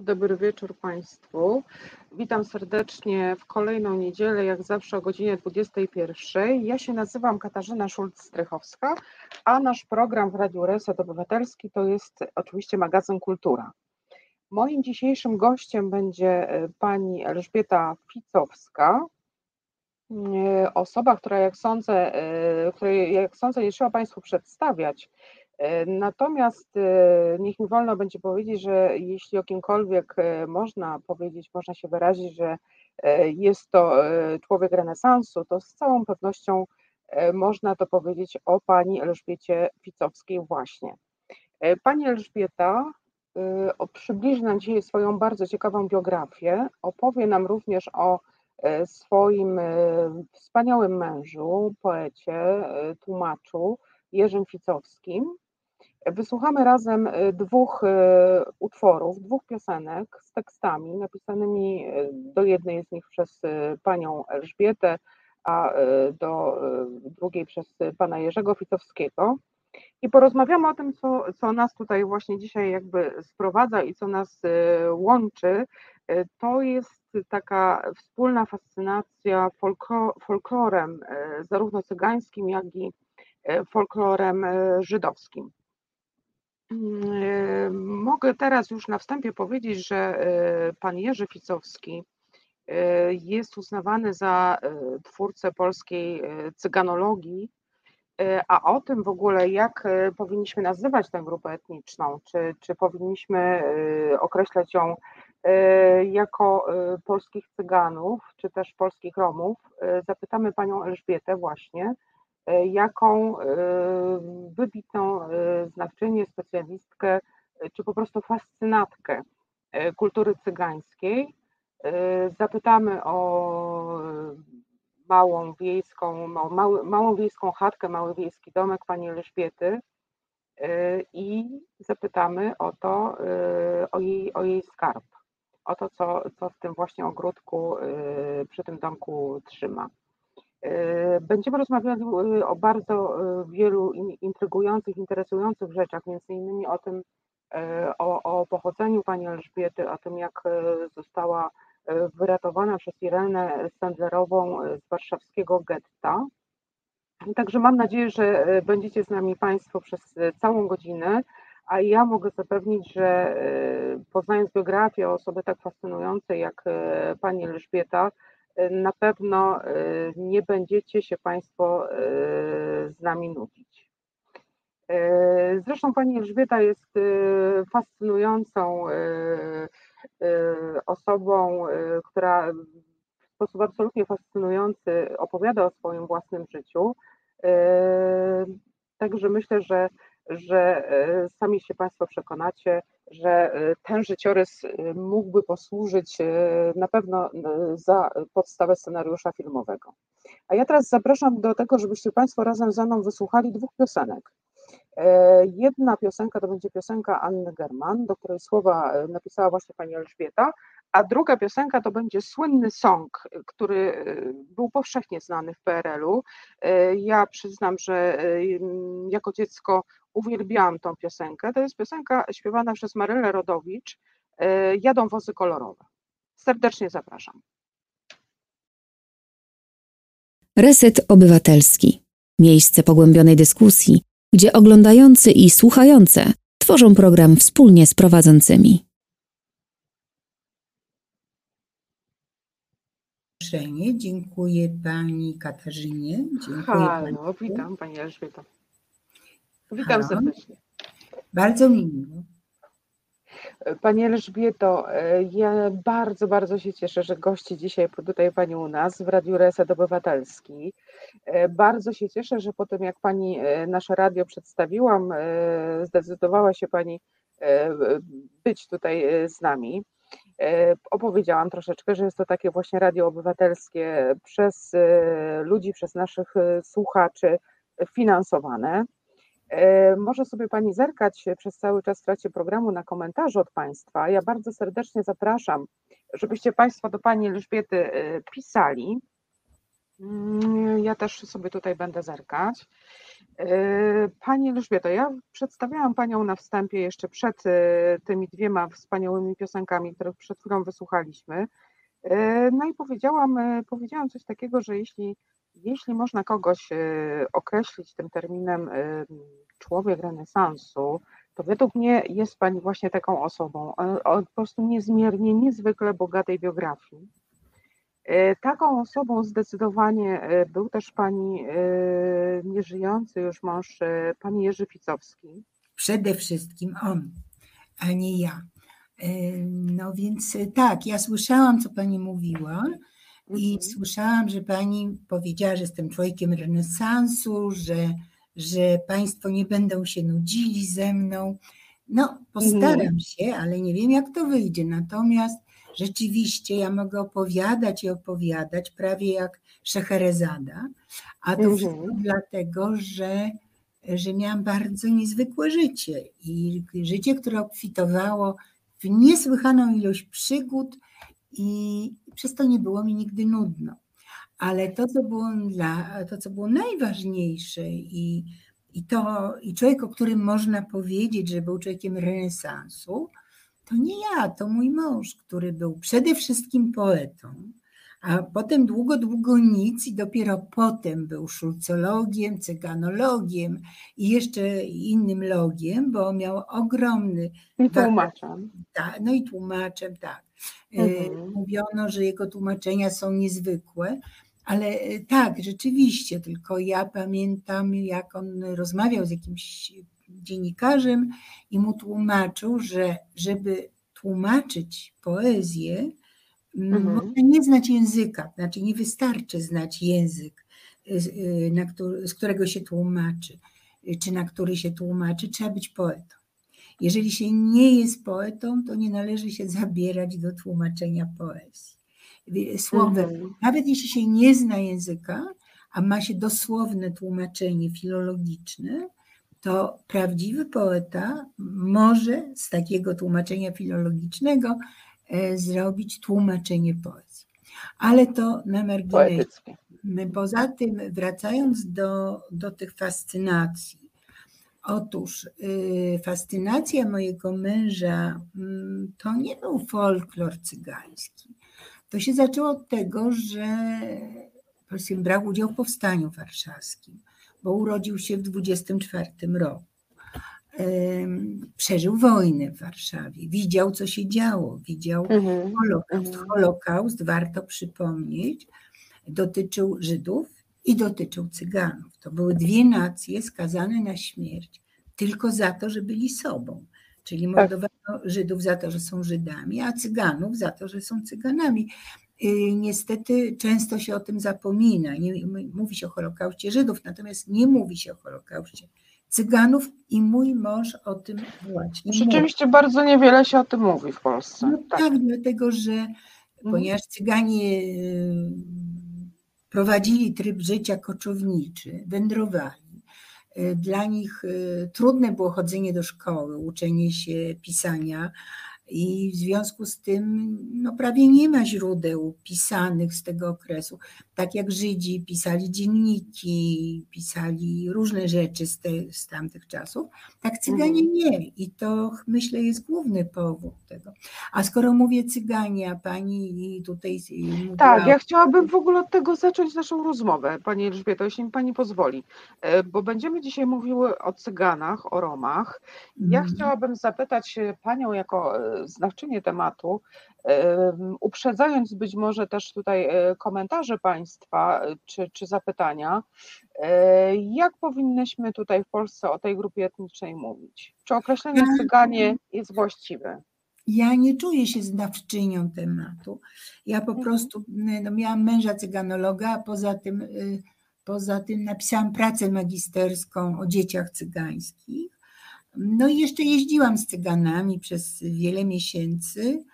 Dobry wieczór Państwu. Witam serdecznie w kolejną niedzielę, jak zawsze o godzinie 21. Ja się nazywam Katarzyna Szulc-Strychowska, a nasz program w Radiu Reset Obywatelski to jest oczywiście magazyn Kultura. Moim dzisiejszym gościem będzie e, pani Elżbieta Ficowska, e, osoba, która jak sądzę, e, której jak sądzę nie trzeba Państwu przedstawiać, natomiast e, niech mi wolno będzie powiedzieć, że jeśli o kimkolwiek e, można powiedzieć, można się wyrazić, że jest to człowiek renesansu, to z całą pewnością można to powiedzieć o pani Elżbiecie Ficowskiej właśnie. Pani Elżbieta przybliży nam dzisiaj swoją bardzo ciekawą biografię, opowie nam również o swoim wspaniałym mężu, poecie, tłumaczu Jerzym Ficowskim, Wysłuchamy razem y, dwóch y, utworów, dwóch piosenek z tekstami napisanymi y, do jednej z nich przez panią Elżbietę, a do drugiej przez pana Jerzego Ficowskiego. I porozmawiamy o tym, co, co nas tutaj właśnie dzisiaj jakby sprowadza i co nas łączy. To jest taka wspólna fascynacja folklorem, zarówno cygańskim, jak i folklorem żydowskim. Mm, mogę teraz już na wstępie powiedzieć, że e, pan Jerzy Ficowski e, jest uznawany za e, twórcę polskiej cyganologii, a o tym w ogóle, jak powinniśmy nazywać tę grupę etniczną, czy, czy powinniśmy określać ją jako polskich Cyganów, czy też polskich Romów, zapytamy panią Elżbietę właśnie, E, jaką e, wybitną e, znawczynię, specjalistkę, czy po prostu fascynatkę kultury cygańskiej. Zapytamy o małą wiejską, mały, małą wiejską chatkę, mały wiejski domek pani Elżbiety i zapytamy o to, o jej, o jej skarb, o to, co, co w tym właśnie ogródku przy tym domku trzyma. E, będziemy rozmawiali e, o bardzo e, wielu intrygujących, interesujących rzeczach, między innymi o tym, o, o pochodzeniu pani Elżbiety, o tym, jak została wyratowana przez Irenę Sandlerową z warszawskiego getta. Także mam nadzieję, że będziecie z nami Państwo przez całą godzinę, a ja mogę zapewnić, że poznając biografię osoby tak fascynującej jak pani Elżbieta, na pewno y, nie będziecie się Państwo y, z nami nudzić. Y, zresztą Pani Elżbieta jest fascynującą osobą, która w sposób absolutnie fascynujący opowiada o swoim własnym życiu. Także myślę, że, że sami się Państwo przekonacie, że y, ten życiorys y, mógłby posłużyć y, na pewno za podstawę scenariusza filmowego. A ja teraz zapraszam do tego, żebyście Państwo razem ze mną wysłuchali dwóch piosenek. E, jedna piosenka to będzie piosenka Anny German, do której słowa napisała właśnie pani Elżbieta, a druga piosenka to będzie słynny song, który był powszechnie znany w PRL-u. E, ja przyznam, że jako dziecko uwielbiałam tą piosenkę. To jest piosenka śpiewana przez Marylę Rodowicz, e, Jadą wozy kolorowe. Serdecznie zapraszam. Reset Obywatelski. Miejsce pogłębionej dyskusji, gdzie oglądający i słuchające tworzą program wspólnie z prowadzącymi. Dziękuję Pani Katarzynie. Dziękuję Halo, pani. witam Pani Elżbieto. Witam Halo. serdecznie. Bardzo mi miło. Pani Elżbieto, e, ja bardzo, bardzo się cieszę, że gości dzisiaj tutaj Pani u nas w Radiu Reset Obywatelski. E, bardzo się cieszę, że po tym jak Pani e, nasze radio przedstawiłam, zdecydowała się Pani być tutaj z nami. Opowiedziałam troszeczkę, że jest to takie właśnie radio obywatelskie przez ludzi, przez naszych słuchaczy finansowane. E, może sobie Pani zerkać przez cały czas w trakcie programu na komentarze od Państwa. Ja bardzo serdecznie zapraszam, żebyście Państwo do Pani Elżbiety e, pisali. Mm, ja też sobie tutaj będę zerkać. Pani Elżbieto, ja przedstawiałam Panią na wstępie jeszcze przed tymi dwiema wspaniałymi piosenkami, których przed chwilą wysłuchaliśmy. No i powiedziałam, powiedziałam coś takiego, że jeśli, jeśli można kogoś określić tym terminem człowiek renesansu, to według mnie jest Pani właśnie taką osobą, o po prostu niezmiernie, niezwykle bogatej biografii. E, taką osobą zdecydowanie e, był też Pani e, nieżyjący już mąż, Pan Jerzy Ficowski. Przede wszystkim on, a nie ja. No więc tak, ja słyszałam, co Pani mówiła i mhm. słyszałam, że Pani powiedziała, że jestem człowiekiem renesansu, że że Państwo nie będą się nudzili ze mną. No, postaram mhm. się, ale nie wiem, jak to wyjdzie. Natomiast rzeczywiście ja mogę opowiadać i opowiadać prawie jak Szeherezada, a to mhm. wszystko dlatego, że, że miałam bardzo niezwykłe życie i życie, które obfitowało w niesłychaną ilość przygód i przez to nie było mi nigdy nudno. Ale to, co było, dla, to, co było najważniejsze i, i, to, i człowiek, o którym można powiedzieć, że był człowiekiem renesansu, to nie ja, to mój mąż, który był przede wszystkim poetą, a potem długo, długo nic i dopiero potem był szulcologiem, cyganologiem i jeszcze innym logiem, bo miał ogromny... I tłumaczem. Tak, no i tłumaczem, tak. E, mhm. Mówiono, że jego tłumaczenia są niezwykłe, ale e, tak, rzeczywiście, tylko ja pamiętam, jak on rozmawiał z jakimś dziennikarzem i mu tłumaczył, że żeby tłumaczyć poezję, mhm. można nie znać języka, znaczy nie wystarczy znać język, e, z którego się tłumaczy, czy na który się tłumaczy, trzeba być poetą. Jeżeli się nie jest poetą, to nie należy się zabierać do tłumaczenia poezji słowem. Mhm. Nawet jeśli się nie zna języka, a ma się dosłowne tłumaczenie filologiczne, to prawdziwy poeta może z takiego tłumaczenia filologicznego e, zrobić tłumaczenie poezji. Ale to na marginesie. Poza tym, wracając do, do tych fascynacji, Otóż y, fascynacja mojego męża mm, to nie był folklor cygański. To się zaczęło od tego, że Polskim brał udział w powstaniu warszawskim, bo urodził się w 24 roku. Przeżył wojnę w Warszawie, widział, co się działo, widział mhm. Holokaust. Mhm. Holokaust, warto przypomnieć, dotyczył Żydów i dotyczył Cyganów. To były dwie nacje skazane na śmierć tylko za to, że byli sobą. Czyli tak. mordowano Żydów za to, że są Żydami, a Cyganów za to, że są Cyganami. Niestety często się o tym zapomina. Nie, mówi się o Holokauście Żydów, natomiast nie mówi się o Holokauście Cyganów i mój mąż o tym właśnie Rzeczywiście mówi. bardzo niewiele się o tym mówi w Polsce. No tak. tak, dlatego że mhm. ponieważ Cyganie y, prowadzili tryb życia koczowniczy, wędrowali, Y, dla nich y, trudne było chodzenie do szkoły, uczenie się pisania, i w związku z tym no, prawie nie ma źródeł pisanych z tego okresu. Tak jak Żydzi pisali dzienniki, pisali różne rzeczy z, te, z tamtych czasów, tak Cyganie mhm. nie. I to myślę jest główny powód tego. A skoro mówię Cyganie, a pani tutaj. Mówiła... Tak, ja chciałabym w ogóle od tego zacząć naszą rozmowę, pani Elżbieto, jeśli mi pani pozwoli, e, bo będziemy dzisiaj mówiły o Cyganach, o Romach. Ja mhm. chciałabym zapytać panią jako e, znawczynię tematu, uprzedzając być może też tutaj e, komentarze Państwa e, czy, czy zapytania, e, jak powinnyśmy tutaj w Polsce o tej grupie etnicznej mówić? Czy określenie Cyganie jest właściwe? Ja nie czuję się znawczynią tematu. Ja po mhm. prostu no, miałam męża cyganologa, a poza tym, poza tym napisałam pracę magisterską o dzieciach cygańskich. No i jeszcze jeździłam z cyganami przez wiele miesięcy,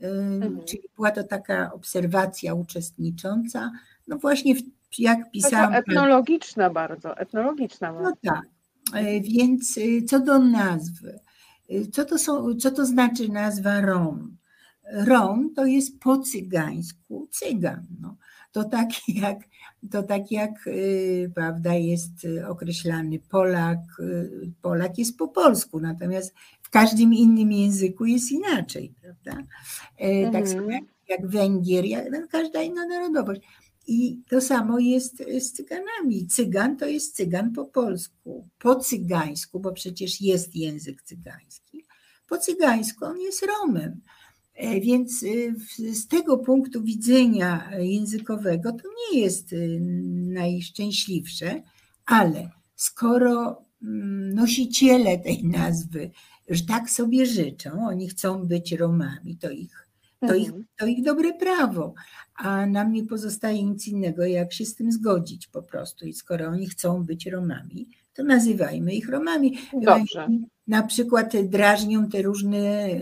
mhm. czyli była to taka obserwacja uczestnicząca. No właśnie w, jak pisałam. Taka etnologiczna bardzo, etnologiczna. No tak, e, więc e, co do nazwy. E, co to, są, co to znaczy nazwa Rom? Rom to jest po cygańsku cygan. No. to tak jak, to tak jak y, prawda, jest określany Polak. y, Polak jest po polsku, natomiast w każdym innym języku jest inaczej, prawda? E, Tak samo jak, jak Węgier, jak, no, każda inna narodowość. I to samo jest z Cyganami. Cygan to jest Cygan po polsku, po cygańsku, bo przecież jest język cygański. Po cygańsku on jest Romem. E, Więc y, z tego punktu widzenia językowego to nie jest y, najszczęśliwsze, ale skoro mm, nosiciele tej nazwy że tak sobie życzą, oni chcą być Romami, to ich, to ich, Mhm. to ich dobre prawo, a nam nie pozostaje nic innego, jak się z tym zgodzić po prostu. I skoro oni chcą być Romami, to nazywajmy ich Romami. Dobrze. Na przykład drażnią te różne e,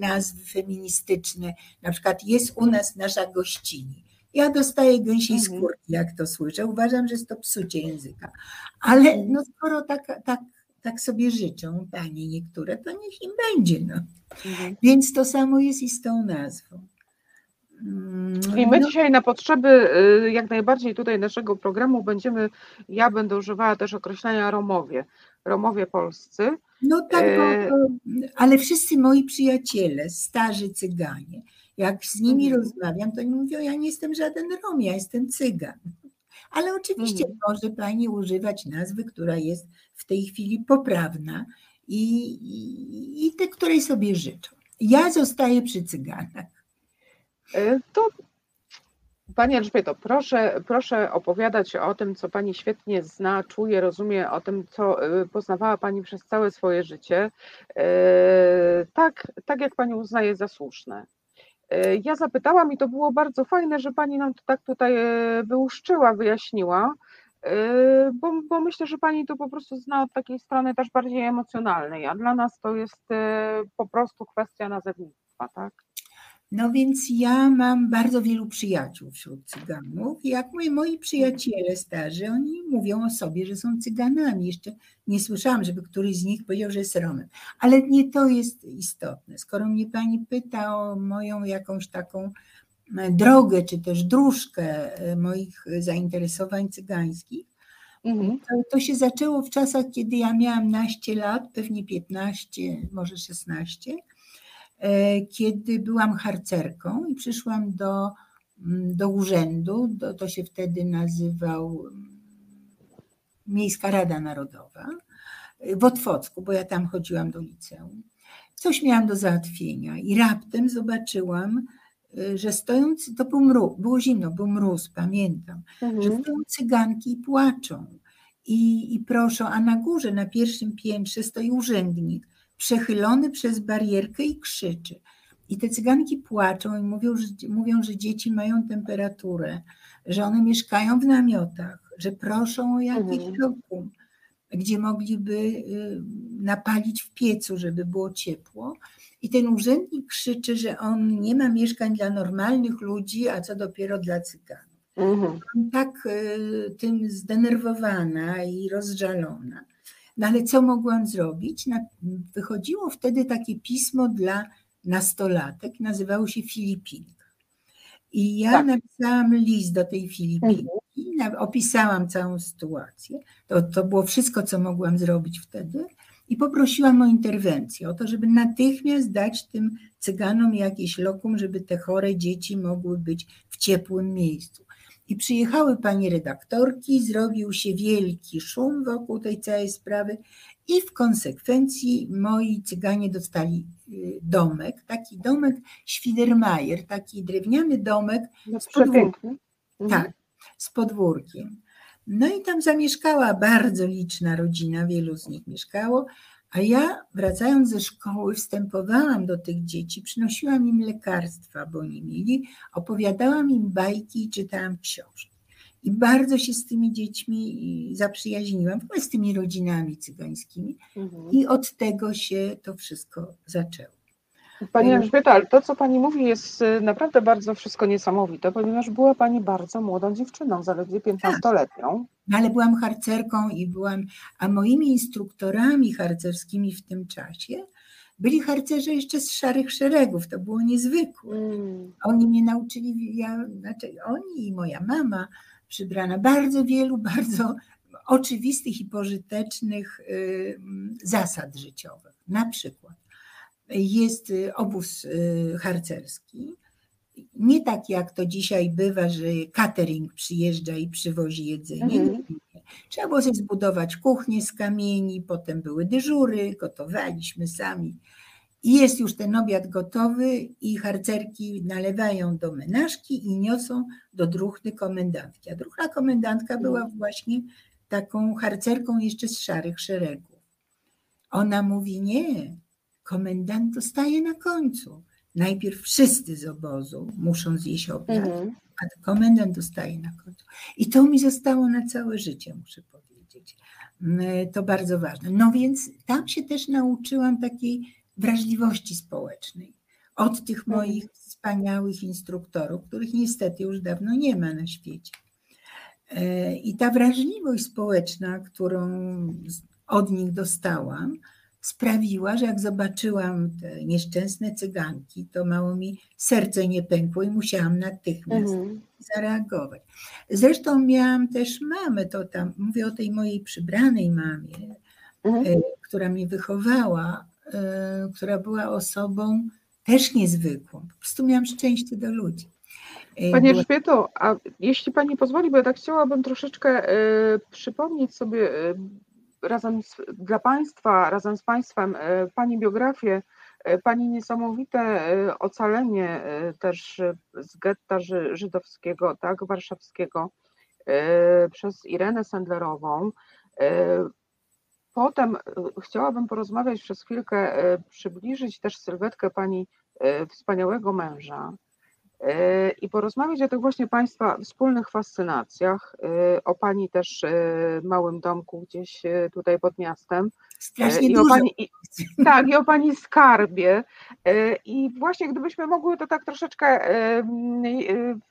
nazwy feministyczne. Na przykład jest u nas nasza gościni. Ja dostaję gęsiej Mhm. skórki, jak to słyszę. Uważam, że jest to psucie języka. Ale no, skoro tak, tak, tak sobie życzą panie niektóre, to niech im będzie. No. Mhm. Więc to samo jest i z tą nazwą. Mm, I my no, dzisiaj na potrzeby y, jak najbardziej tutaj naszego programu będziemy, ja będę używała też określenia Romowie, Romowie polscy. No tak, E, bo, ale wszyscy moi przyjaciele, starzy cyganie, jak z nimi Mhm. rozmawiam, to oni mówią, ja nie jestem żaden Rom, ja jestem cygan. Ale oczywiście Mhm. może pani używać nazwy, która jest w tej chwili poprawna i, i, i te, której sobie życzą. Ja zostaję przy cyganach. Y, To Pani Elżbieto, proszę, proszę opowiadać o tym, co Pani świetnie zna, czuje, rozumie, o tym, co y, poznawała Pani przez całe swoje życie, y, tak, tak jak Pani uznaje za słuszne. Ja zapytałam i to było bardzo fajne, że Pani nam to tak tutaj wyłuszczyła, wyjaśniła, bo, bo myślę, że Pani to po prostu zna od takiej strony też bardziej emocjonalnej, a dla nas to jest po prostu kwestia nazewnictwa, tak? No więc ja mam bardzo wielu przyjaciół wśród cyganów. I jak moi, moi przyjaciele starzy, oni mówią o sobie, że są cyganami. Jeszcze nie słyszałam, żeby któryś z nich powiedział, że jest Romem. Ale nie to jest istotne. Skoro mnie pani pyta o moją jakąś taką e, drogę, czy też dróżkę e, moich zainteresowań cygańskich, Mhm. to, to się zaczęło w czasach, kiedy ja miałam naście lat, pewnie 15, może 16, e, kiedy byłam harcerką i przyszłam do, mm, do urzędu, do, to się wtedy nazywał mm, Miejska Rada Narodowa e, w Otwocku, bo ja tam chodziłam do liceum. Coś miałam do załatwienia i raptem zobaczyłam, e, że stojąc, to był mróz, było zimno, był mróz, pamiętam, że Mhm. stoją cyganki i płaczą. I, I proszą, a na górze, na pierwszym piętrze stoi urzędnik, przechylony przez barierkę i krzyczy. I te cyganki płaczą i mówią, że, mówią, że dzieci mają temperaturę, że one mieszkają w namiotach, że proszą o jakieś Mhm. lokum, gdzie mogliby y, napalić w piecu, żeby było ciepło. I ten urzędnik krzyczy, że on nie ma mieszkań dla normalnych ludzi, a co dopiero dla cyganów Mhm. tak e, tym zdenerwowana i rozżalona. No ale co mogłam zrobić? Wychodziło wtedy takie pismo dla nastolatek, nazywało się Filipinka. I ja Tak. napisałam list do tej Filipinki, na- opisałam całą sytuację. To, to było wszystko, co mogłam zrobić wtedy. I poprosiłam o interwencję, o to, żeby natychmiast dać tym cyganom jakieś lokum, żeby te chore dzieci mogły być w ciepłym miejscu. I przyjechały panie redaktorki, zrobił się wielki szum wokół tej całej sprawy i w konsekwencji moi cyganie dostali y, domek, taki domek Świdermajer, taki drewniany domek No, z podwórkiem. Mhm. Tak, z podwórkiem. No i tam zamieszkała bardzo liczna rodzina, wielu z nich mieszkało, a ja wracając ze szkoły wstępowałam do tych dzieci, przynosiłam im lekarstwa, bo nie mieli, opowiadałam im bajki i czytałam książki. I bardzo się z tymi dziećmi zaprzyjaźniłam, w ogóle z tymi rodzinami cygańskimi Mhm. i od tego się to wszystko zaczęło. Pani. Elżbieta, ale to, co Pani mówi, jest y, naprawdę bardzo wszystko niesamowite, ponieważ była Pani bardzo młodą dziewczyną, zaledwie 15-letnią. No ale byłam harcerką i byłam, a moimi instruktorami harcerskimi w tym czasie byli harcerze jeszcze z szarych szeregów, to było niezwykłe. Mm. Oni mnie nauczyli, ja, znaczy oni i moja mama przybrana bardzo wielu, bardzo oczywistych i pożytecznych y, zasad życiowych. Na przykład jest y, obóz y, harcerski, nie tak jak to dzisiaj bywa, że catering przyjeżdża i przywozi jedzenie. Mhm. Trzeba było sobie zbudować kuchnię z kamieni, potem były dyżury, gotowaliśmy sami. I jest już ten obiad gotowy i harcerki nalewają do menażki i niosą do druchny komendantki. A druhna komendantka była właśnie taką harcerką jeszcze z szarych szeregów. Ona mówi nie, komendant dostaje na końcu. Najpierw wszyscy z obozu muszą zjeść obiad, Mhm. a komendant dostaje na końcu. I to mi zostało na całe życie, muszę powiedzieć. Mm, To bardzo ważne. No więc tam się też nauczyłam takiej wrażliwości społecznej. Od tych Mhm. moich wspaniałych instruktorów, których niestety już dawno nie ma na świecie. E, I ta wrażliwość społeczna, którą od nich dostałam, sprawiła, że jak zobaczyłam te nieszczęsne cyganki, to mało mi serce nie pękło i musiałam natychmiast Mhm. zareagować. Zresztą miałam też mamę, to tam mówię o tej mojej przybranej mamie, Mhm. e, która mnie wychowała, e, która była osobą też niezwykłą. Po prostu miałam szczęście do ludzi. E, Pani była- Elżbieto, a jeśli Pani pozwoli, bo ja tak chciałabym troszeczkę e, przypomnieć sobie e, razem z, dla Państwa, razem z Państwem e, Pani biografię, e, Pani niesamowite e, ocalenie też z getta ży, żydowskiego, tak, warszawskiego przez Irenę Sendlerową. Potem chciałabym porozmawiać przez chwilkę, przybliżyć też sylwetkę Pani wspaniałego męża, i porozmawiać o tych właśnie Państwa wspólnych fascynacjach, e, o Pani też e, małym domku gdzieś e, tutaj pod miastem. e, Strasznie I o dużo. pani, i, tak, i o Pani skarbie. E, I właśnie gdybyśmy mogły to tak troszeczkę e, e,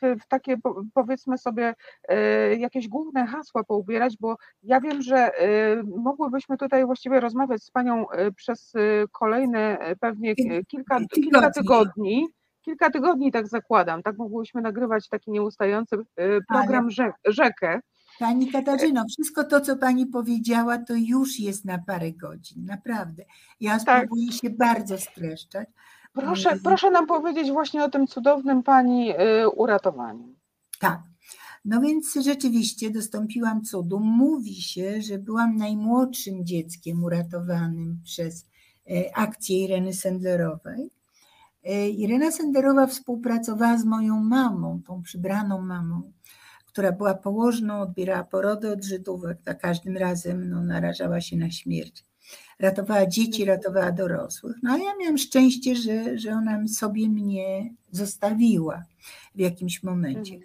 w, w takie po- powiedzmy sobie e, jakieś główne hasła poubierać, bo ja wiem, że e, mogłybyśmy tutaj właściwie rozmawiać z Panią e, przez e, kolejne e, pewnie kilka, kilka tygodni. Kilka tygodni tak zakładam, tak mogłyśmy nagrywać taki nieustający e, program Rze- Rzekę. Pani Katarzyno, wszystko to, co Pani powiedziała, to już jest na parę godzin, naprawdę. Ja Tak. spróbuję się bardzo streszczać. Proszę, Mm. proszę nam powiedzieć właśnie o tym cudownym Pani uratowaniu. Tak. No więc rzeczywiście dostąpiłam cudu. Mówi się, że byłam najmłodszym dzieckiem uratowanym przez akcję Ireny Sendlerowej. E, Irena Sendlerowa współpracowała z moją mamą, tą przybraną mamą, która była położną, odbierała porody od Żydówek, za każdym razem no, narażała się na śmierć. Ratowała dzieci, ratowała dorosłych. No a ja miałam szczęście, że, że ona sobie mnie zostawiła w jakimś momencie.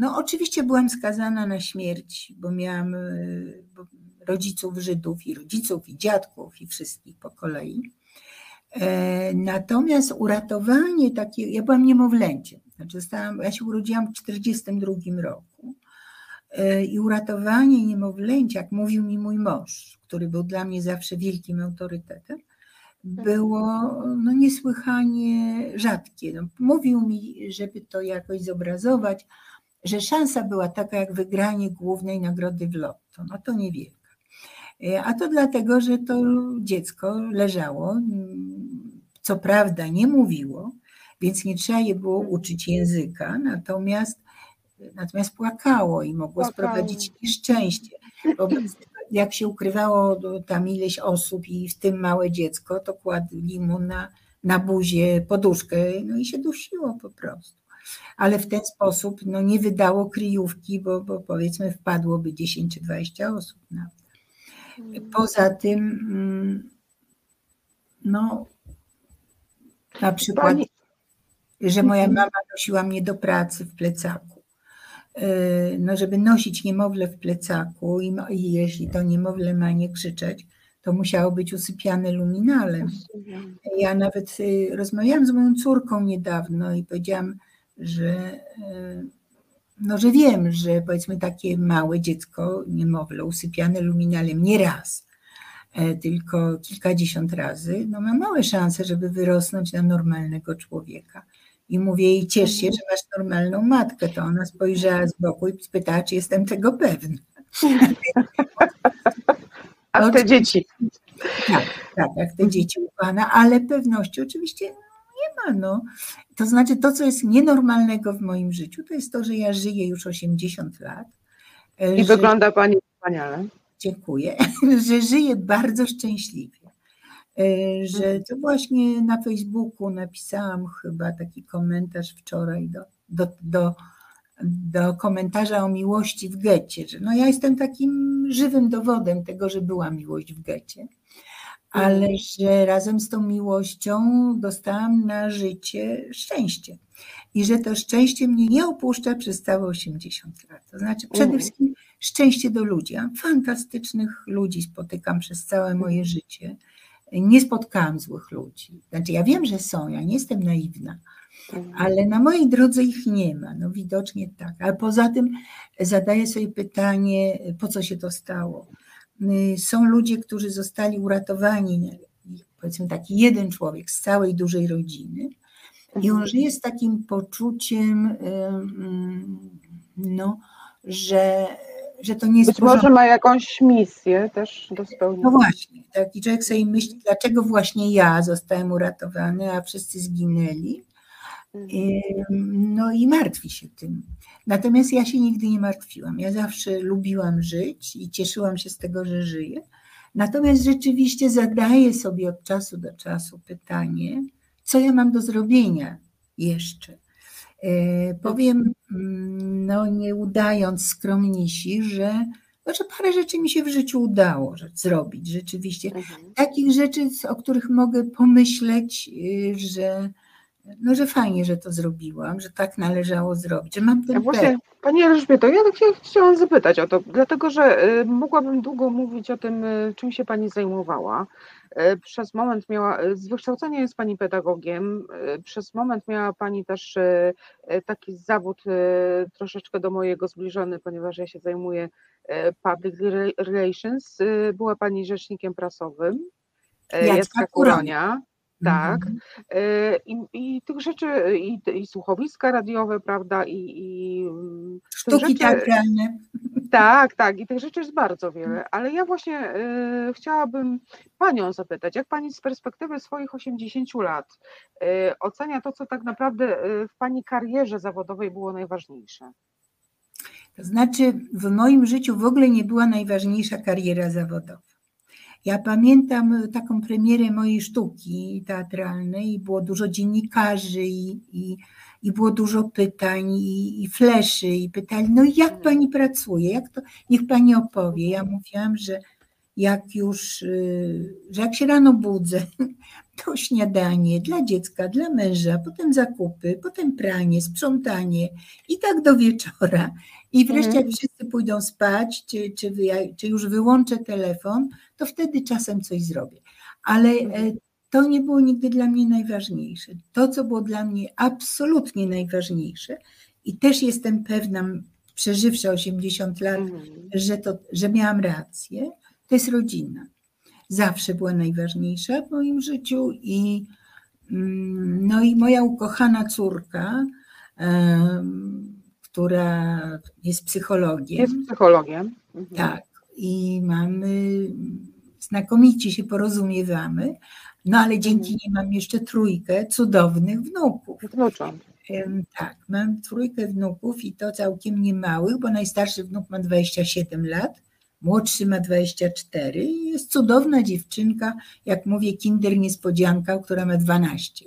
No, oczywiście byłam skazana na śmierć, bo miałam bo rodziców Żydów i rodziców, i dziadków, i wszystkich po kolei. E, Natomiast uratowanie takie, ja byłam niemowlęciem, znaczy zostałam, ja się urodziłam w 1942 roku E, i uratowanie niemowlęcia, jak mówił mi mój mąż, który był dla mnie zawsze wielkim autorytetem, było no, niesłychanie rzadkie. No, mówił mi, żeby to jakoś zobrazować, że szansa była taka jak wygranie głównej nagrody w lotto. No to niewielka. E, A to dlatego, że to dziecko leżało, mm, co prawda nie mówiło, więc nie trzeba je było uczyć języka, natomiast, natomiast płakało i mogło Płakało. sprowadzić nieszczęście. Wobec jak się ukrywało do- tam ileś osób i w tym małe dziecko, to kładli mu na, na buzię poduszkę no i się dusiło po prostu. Ale w ten sposób no, nie wydało kryjówki, bo, bo powiedzmy wpadłoby 10 czy 20 osób. Na. Poza tym, mm, no, na przykład, Pani- że moja Mhm. mama nosiła mnie do pracy w plecaku. Yy, No, żeby nosić niemowlę w plecaku i, i jeśli to niemowlę ma nie krzyczeć, to musiało być usypiane luminalem. Ja nawet y, rozmawiałam z moją córką niedawno i powiedziałam, że, y, no, że wiem, że powiedzmy takie małe dziecko, niemowlę, usypiane luminalem nie raz tylko kilkadziesiąt razy, no ma małe szanse, żeby wyrosnąć na normalnego człowieka. I mówię jej, ciesz się, że masz normalną matkę. To ona spojrzała z boku i spytała, czy jestem tego pewna. A te dzieci? Tak, tak, te dzieci ukochane, ale pewności oczywiście nie ma. No. To znaczy to, co jest nienormalnego w moim życiu, to jest to, że ja żyję już 80 lat. I że, wygląda Pani wspaniale. Dziękuję, że żyję bardzo szczęśliwie. E, że mhm. to właśnie na Facebooku napisałam chyba taki komentarz wczoraj do, do, do, do komentarza o miłości w getcie, że no ja jestem takim żywym dowodem tego, że była miłość w getcie, ale mhm. że razem z tą miłością dostałam na życie szczęście i że to szczęście mnie nie opuszcza przez całe 80 lat. To znaczy przede wszystkim szczęście do ludzi. Ja fantastycznych ludzi spotykam przez całe moje życie nie spotkałam złych ludzi. Znaczy, ja wiem, że są, ja nie jestem naiwna, mhm. ale na mojej drodze ich nie ma. No widocznie tak. Ale poza tym zadaję sobie pytanie, po co się to stało. Y, są ludzie, którzy zostali uratowani, powiedzmy taki jeden człowiek z całej dużej rodziny i on mhm. żyje z takim poczuciem, y, mm, no, że że to nie jest. Być może ma jakąś misję też do spełnienia. No właśnie, tak. I człowiek sobie myśli, dlaczego właśnie ja zostałem uratowany, a wszyscy zginęli. Mhm. No i martwi się tym. Natomiast ja się nigdy nie martwiłam. Ja zawsze lubiłam żyć i cieszyłam się z tego, że żyję. Natomiast rzeczywiście zadaję sobie od czasu do czasu pytanie, co ja mam do zrobienia jeszcze. E, powiem, mm, no nie udając skromnisi, że, no, że parę rzeczy mi się w życiu udało zrobić rzeczywiście. Mhm. Takich rzeczy, o których mogę pomyśleć, y, że, no, że fajnie, że to zrobiłam, że tak należało zrobić, że mam ten ja właśnie, Pani Elżbieto, ja tak chciałam zapytać o to, dlatego że y, mogłabym długo mówić o tym, y, czym się Pani zajmowała. Y, przez moment miała, z wykształcenia jest Pani pedagogiem, przez moment miała Pani też taki zawód troszeczkę do mojego zbliżony, ponieważ ja się zajmuję public relations. Była Pani rzecznikiem prasowym Jacka Kuronia. Tak. Mhm. Y, I, I, tych rzeczy, i, i słuchowiska radiowe, prawda, i, i mm, sztuki rzeczy, teatralne. Tak, tak, i tych rzeczy jest bardzo wiele, ale ja właśnie y, chciałabym Panią zapytać, jak Pani z perspektywy swoich 80 lat y, ocenia to, co tak naprawdę w Pani karierze zawodowej było najważniejsze? To znaczy, w moim życiu w ogóle nie była najważniejsza kariera zawodowa. Ja pamiętam taką premierę mojej sztuki teatralnej i było dużo dziennikarzy i, i, i było dużo pytań i, i fleszy i pytali, no jak mhm. pani pracuje, jak to, niech pani opowie. Ja mówiłam, że jak już, y, że jak się rano budzę, to śniadanie dla dziecka, dla męża, potem zakupy, potem pranie, sprzątanie i tak do wieczora. I wreszcie jak mhm. wszyscy pójdą spać, czy, czy, czy już wyłączę telefon, to wtedy czasem coś zrobię. Ale e, mhm. to nie było nigdy dla mnie najważniejsze. To, co było dla mnie absolutnie najważniejsze i też jestem pewna, przeżywszy 80 lat, mhm. że, to, że miałam rację, to jest rodzina. Zawsze była najważniejsza w moim życiu i mm, no i moja ukochana córka, która jest psychologiem. Jest psychologiem. Mhm. Tak. I mamy, znakomicie się porozumiewamy, no ale dzięki mhm. niej mam jeszcze trójkę cudownych wnuków. Wnucząt. Tak, mam trójkę wnuków i to całkiem niemałych, bo najstarszy wnuk ma 27 lat, młodszy ma 24 i jest cudowna dziewczynka, jak mówię, kinder niespodzianka, która ma 12.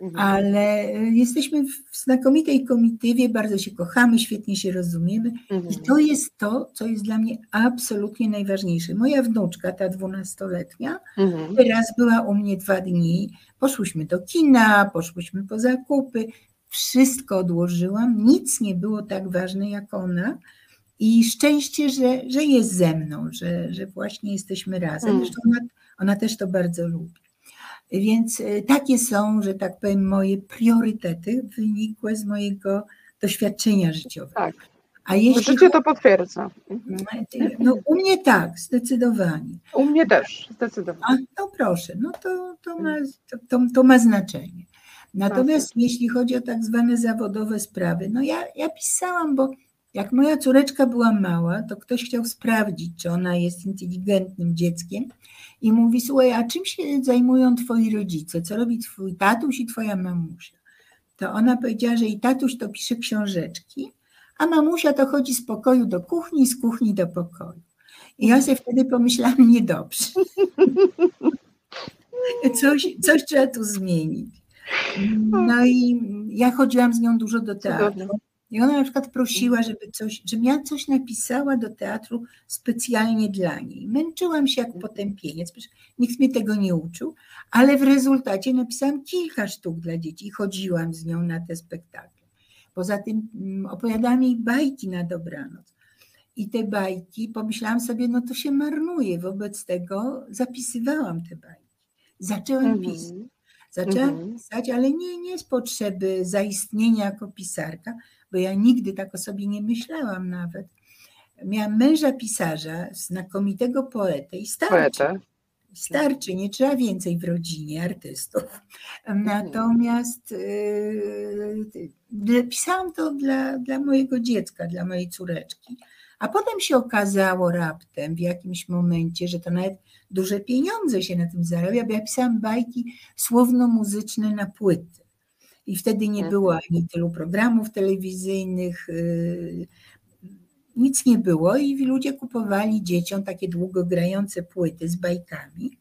Mhm. Ale y, jesteśmy w znakomitej komitywie, bardzo się kochamy, świetnie się rozumiemy mhm. i to jest to, co jest dla mnie absolutnie najważniejsze. Moja wnuczka, ta dwunastoletnia, mhm. teraz była u mnie dwa dni, poszłyśmy do kina, poszłyśmy po zakupy, wszystko odłożyłam, nic nie było tak ważne jak ona, i szczęście, że, że jest ze mną, że, że właśnie jesteśmy razem. Mm. Zresztą ona, ona też to bardzo lubi. Więc e, takie są, że tak powiem, moje priorytety wynikłe z mojego doświadczenia życiowego. Tak. A jeśli Życie to potwierdza. No, u mnie tak, zdecydowanie. U mnie też, zdecydowanie. A, no proszę, no to, to, ma, to, to ma znaczenie. Natomiast jeśli chodzi o tak zwane zawodowe sprawy, no ja, ja pisałam, bo jak moja córeczka była mała, to ktoś chciał sprawdzić, czy ona jest inteligentnym dzieckiem i mówi, słuchaj, a czym się zajmują twoi rodzice? Co robi twój tatuś i twoja mamusia? To ona powiedziała, że i tatuś to pisze książeczki, a mamusia to chodzi z pokoju do kuchni, z kuchni do pokoju. I ja sobie wtedy pomyślałam, niedobrze. Coś, coś trzeba tu zmienić. No i ja chodziłam z nią dużo do teatru. I ona na przykład prosiła, żeby coś, żebym ja coś napisała do teatru specjalnie dla niej. Męczyłam się jak potępieniec, przecież nikt mnie tego nie uczył, ale w rezultacie napisałam kilka sztuk dla dzieci i chodziłam z nią na te spektakle. Poza tym mm, opowiadałam jej bajki na dobranoc. I te bajki, pomyślałam sobie, no to się marnuje. Wobec tego zapisywałam te bajki. Zaczęłam mhm. pisać. Zaczęłam mhm. pisać, ale nie, nie z potrzeby zaistnienia jako pisarka, bo ja nigdy tak o sobie nie myślałam nawet. Miałam męża pisarza, znakomitego poetę i starczy. Poetę. Starczy, nie trzeba więcej w rodzinie artystów. Natomiast yy, pisałam to dla, dla mojego dziecka, dla mojej córeczki. A potem się okazało raptem w jakimś momencie, że to nawet duże pieniądze się na tym zarabia, bo ja pisałam bajki słowno-muzyczne na płyty. I wtedy nie mhm. było ani tylu programów telewizyjnych, y, nic nie było i ludzie kupowali dzieciom takie długogrające płyty z bajkami.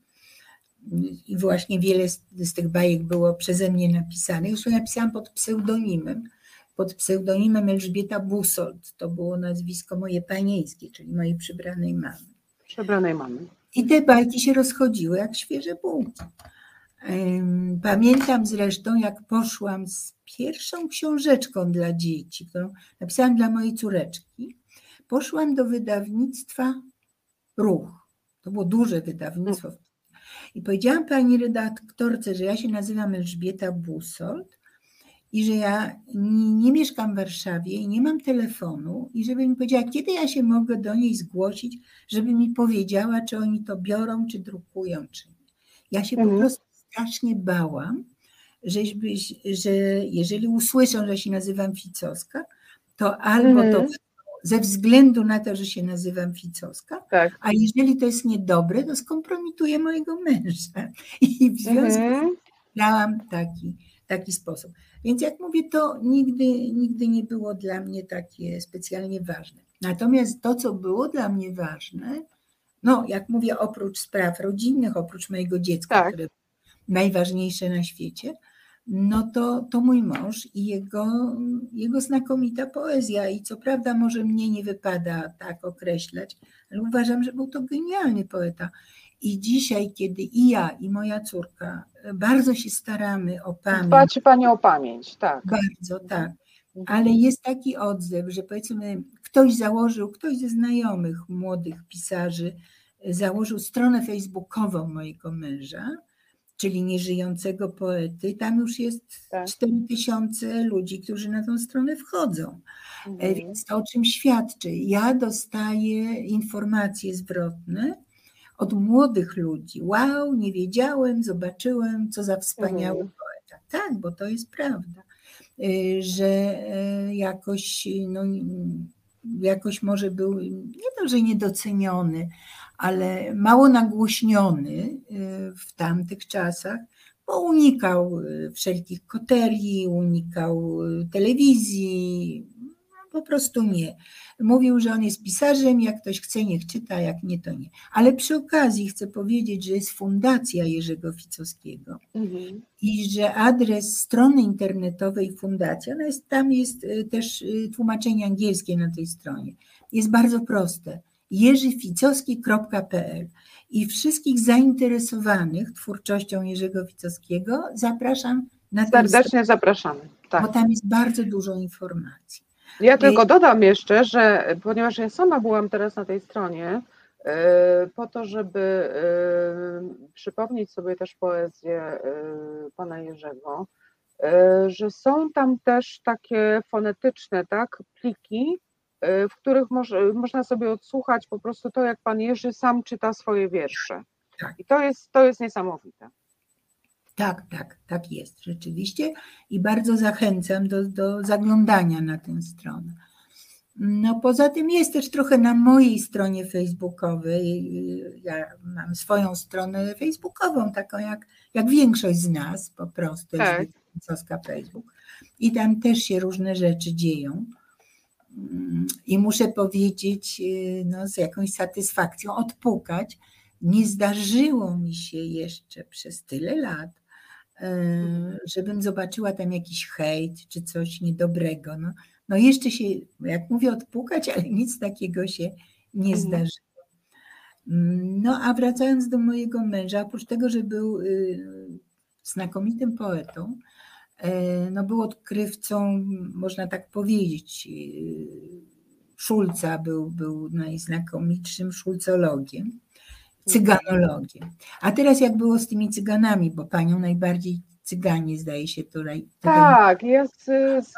I właśnie wiele z, z tych bajek było przeze mnie napisanych. Zresztą napisałam pod pseudonimem pod pseudonimem Elżbieta Busold. To było nazwisko moje panieńskie, czyli mojej przybranej mamy. Przybranej mamy. I te bajki się rozchodziły jak świeże bułki. Pamiętam zresztą, jak poszłam z pierwszą książeczką dla dzieci, którą napisałam dla mojej córeczki. Poszłam do wydawnictwa Ruch. To było duże wydawnictwo. I powiedziałam pani redaktorce, że ja się nazywam Elżbieta Busold i że ja nie, nie, mieszkam w Warszawie i nie mam telefonu i żeby mi powiedziała, kiedy ja się mogę do niej zgłosić, żeby mi powiedziała, czy oni to biorą, czy drukują, czy nie. Ja się mhm. po prostu strasznie bałam, żeby, że jeżeli usłyszą, że się nazywam Ficowska, to albo mhm. to ze względu na to, że się nazywam Ficowska, tak. a jeżeli to jest niedobre, to skompromituje mojego męża. I w związku mhm. z tym dałam taki, taki sposób. Więc jak mówię, to nigdy, nigdy nie było dla mnie takie specjalnie ważne. Natomiast to, co było dla mnie ważne, no jak mówię, oprócz spraw rodzinnych, oprócz mojego dziecka, tak. które najważniejsze na świecie, no to, to mój mąż i jego, jego znakomita poezja. I co prawda może mnie nie wypada tak określać, ale uważam, że był to genialny poeta. I dzisiaj, kiedy i ja, i moja córka bardzo się staramy o pamięć. Dbacie Pani o pamięć, tak. Bardzo, tak. Mhm. Ale jest taki odzew, że powiedzmy, ktoś założył, ktoś ze znajomych młodych pisarzy założył stronę facebookową mojego męża, czyli nieżyjącego poety. Tam już jest tak. 4 tysiące ludzi, którzy na tą stronę wchodzą. Mhm. Więc to o czym świadczy? Ja dostaję informacje zwrotne od młodych ludzi. Wow, nie wiedziałem, zobaczyłem, co za wspaniały mhm. poeta. Tak, bo to jest prawda, y, że y, jakoś, no, jakoś może był nie to, że niedoceniony, ale mało nagłośniony y, w tamtych czasach, bo unikał wszelkich koterii, unikał telewizji, po prostu nie. Mówił, że on jest pisarzem, jak ktoś chce, niech czyta, jak nie, to nie. Ale przy okazji chcę powiedzieć, że jest Fundacja Jerzego Ficowskiego mhm. i że adres strony internetowej fundacji, ona jest, tam jest y, też y, tłumaczenie angielskie na tej stronie, jest bardzo proste. jerzyficowski.pl i wszystkich zainteresowanych twórczością Jerzego Ficowskiego zapraszam na Serdecznie zapraszamy. Tak. Bo tam jest bardzo dużo informacji. Ja tylko dodam jeszcze, że ponieważ ja sama byłam teraz na tej stronie, e, po to, żeby e, przypomnieć sobie też poezję e, pana Jerzego, że są tam też takie fonetyczne, tak, pliki w których może, można sobie odsłuchać po prostu to, jak pan Jerzy sam czyta swoje wiersze. Tak. I to jest, to jest niesamowite. Tak, tak, tak jest rzeczywiście i bardzo zachęcam do, do zaglądania na tę stronę. No poza tym jest też trochę na mojej stronie facebookowej. Ja mam swoją stronę facebookową, taką jak, jak większość z nas po prostu, tak. Soska Facebook. I tam też się różne rzeczy dzieją. I muszę powiedzieć, no, z jakąś satysfakcją odpukać. Nie zdarzyło mi się jeszcze przez tyle lat, e, żebym zobaczyła tam jakiś hejt czy coś niedobrego. No, no jeszcze się, jak mówię, odpukać, ale nic takiego się nie mhm. zdarzyło. No a wracając do mojego męża, oprócz tego, że był y, znakomitym poetą, no był odkrywcą, można tak powiedzieć, y, Szulca, był, był najznakomitszym szulcologiem, mhm. cyganologiem. A teraz jak było z tymi cyganami, bo panią najbardziej Cyganie, zdaje się tutaj. Tak, jest.